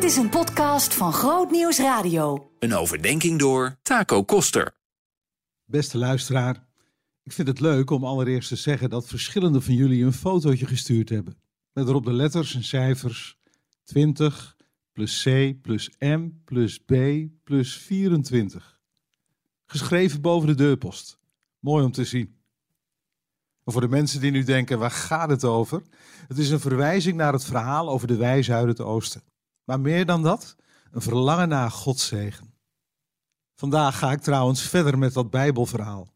Dit is een podcast van Groot Nieuws Radio. Een overdenking door Taco Koster. Beste luisteraar, ik vind het leuk om allereerst te zeggen dat verschillende van jullie een fotootje gestuurd hebben. Met erop de letters en cijfers 20 plus C plus M plus B plus 24. Geschreven boven de deurpost. Mooi om te zien. En voor de mensen die nu denken, waar gaat het over? Het is een verwijzing naar het verhaal over de wijze uit het oosten. Maar meer dan dat, een verlangen naar Gods zegen. Vandaag ga ik trouwens verder met dat Bijbelverhaal.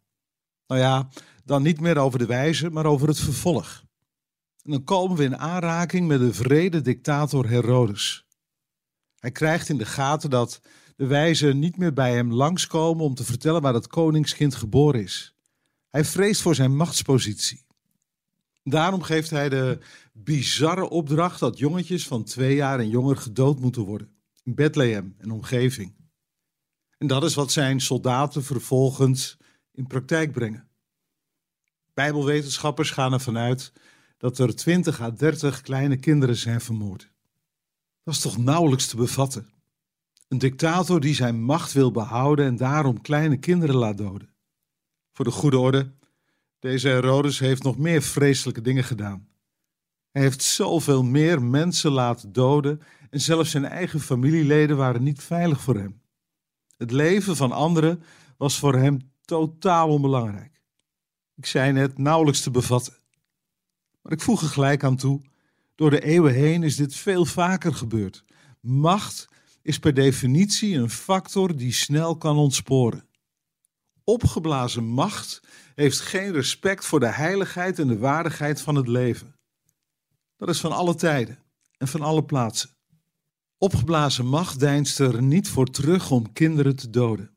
Nou ja, dan niet meer over de wijze, maar over het vervolg. En dan komen we in aanraking met de vrede dictator Herodes. Hij krijgt in de gaten dat de wijzen niet meer bij hem langskomen om te vertellen waar het koningskind geboren is. Hij vreest voor zijn machtspositie. Daarom geeft hij de bizarre opdracht dat jongetjes van twee jaar en jonger gedood moeten worden. In Bethlehem en omgeving. En dat is wat zijn soldaten vervolgens in praktijk brengen. Bijbelwetenschappers gaan ervan uit dat er 20 à 30 kleine kinderen zijn vermoord. Dat is toch nauwelijks te bevatten. Een dictator die zijn macht wil behouden en daarom kleine kinderen laat doden. Voor de goede orde, deze Herodes heeft nog meer vreselijke dingen gedaan. Hij heeft zoveel meer mensen laten doden en zelfs zijn eigen familieleden waren niet veilig voor hem. Het leven van anderen was voor hem totaal onbelangrijk. Ik zei net nauwelijks te bevatten. Maar ik voeg er gelijk aan toe: door de eeuwen heen is dit veel vaker gebeurd. Macht is per definitie een factor die snel kan ontsporen. Opgeblazen macht heeft geen respect voor de heiligheid en de waardigheid van het leven. Dat is van alle tijden en van alle plaatsen. Opgeblazen macht deinst er niet voor terug om kinderen te doden.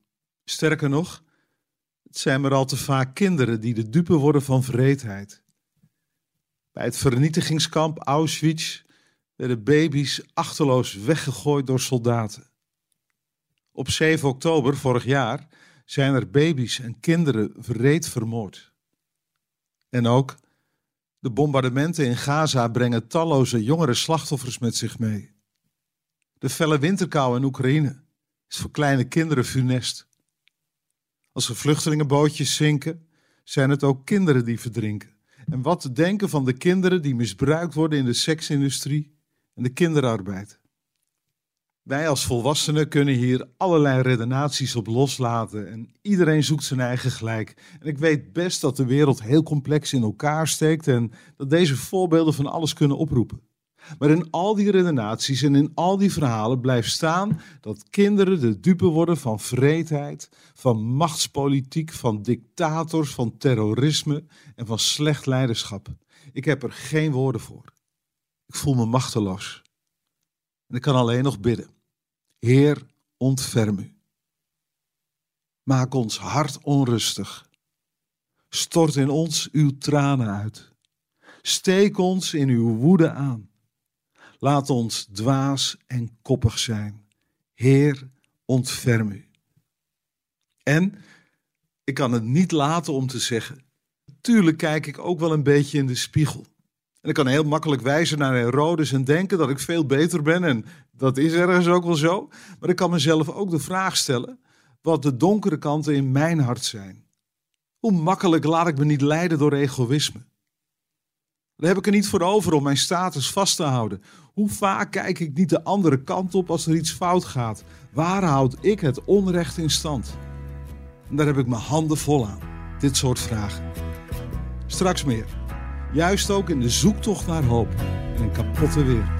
Sterker nog, het zijn maar al te vaak kinderen die de dupe worden van vreedheid. Bij het vernietigingskamp Auschwitz werden baby's achterloos weggegooid door soldaten. Op 7 oktober vorig jaar zijn er baby's en kinderen wreed vermoord. En ook de bombardementen in Gaza brengen talloze jongere slachtoffers met zich mee. De felle winterkou in Oekraïne is voor kleine kinderen funest. Als er vluchtelingenbootjes zinken, zijn het ook kinderen die verdrinken. En wat te denken van de kinderen die misbruikt worden in de seksindustrie en de kinderarbeid. Wij als volwassenen kunnen hier allerlei redenaties op loslaten en iedereen zoekt zijn eigen gelijk. En ik weet best dat de wereld heel complex in elkaar steekt en dat deze voorbeelden van alles kunnen oproepen. Maar in al die redenaties en in al die verhalen blijft staan dat kinderen de dupe worden van vreedheid, van machtspolitiek, van dictators, van terrorisme en van slecht leiderschap. Ik heb er geen woorden voor. Ik voel me machteloos. En ik kan alleen nog bidden. Heer, ontferm u. Maak ons hart onrustig. Stort in ons uw tranen uit. Steek ons in uw woede aan. Laat ons dwaas en koppig zijn. Heer, ontferm u. En ik kan het niet laten om te zeggen. Tuurlijk kijk ik ook wel een beetje in de spiegel. En ik kan heel makkelijk wijzen naar Herodes en denken dat ik veel beter ben. En dat is ergens ook wel zo. Maar ik kan mezelf ook de vraag stellen wat de donkere kanten in mijn hart zijn. Hoe makkelijk laat ik me niet leiden door egoïsme? Daar heb ik er niet voor over om mijn status vast te houden. Hoe vaak kijk ik niet de andere kant op als er iets fout gaat? Waar houd ik het onrecht in stand? En daar heb ik mijn handen vol aan. Dit soort vragen. Straks meer. Juist ook in de zoektocht naar hoop in een kapotte wereld.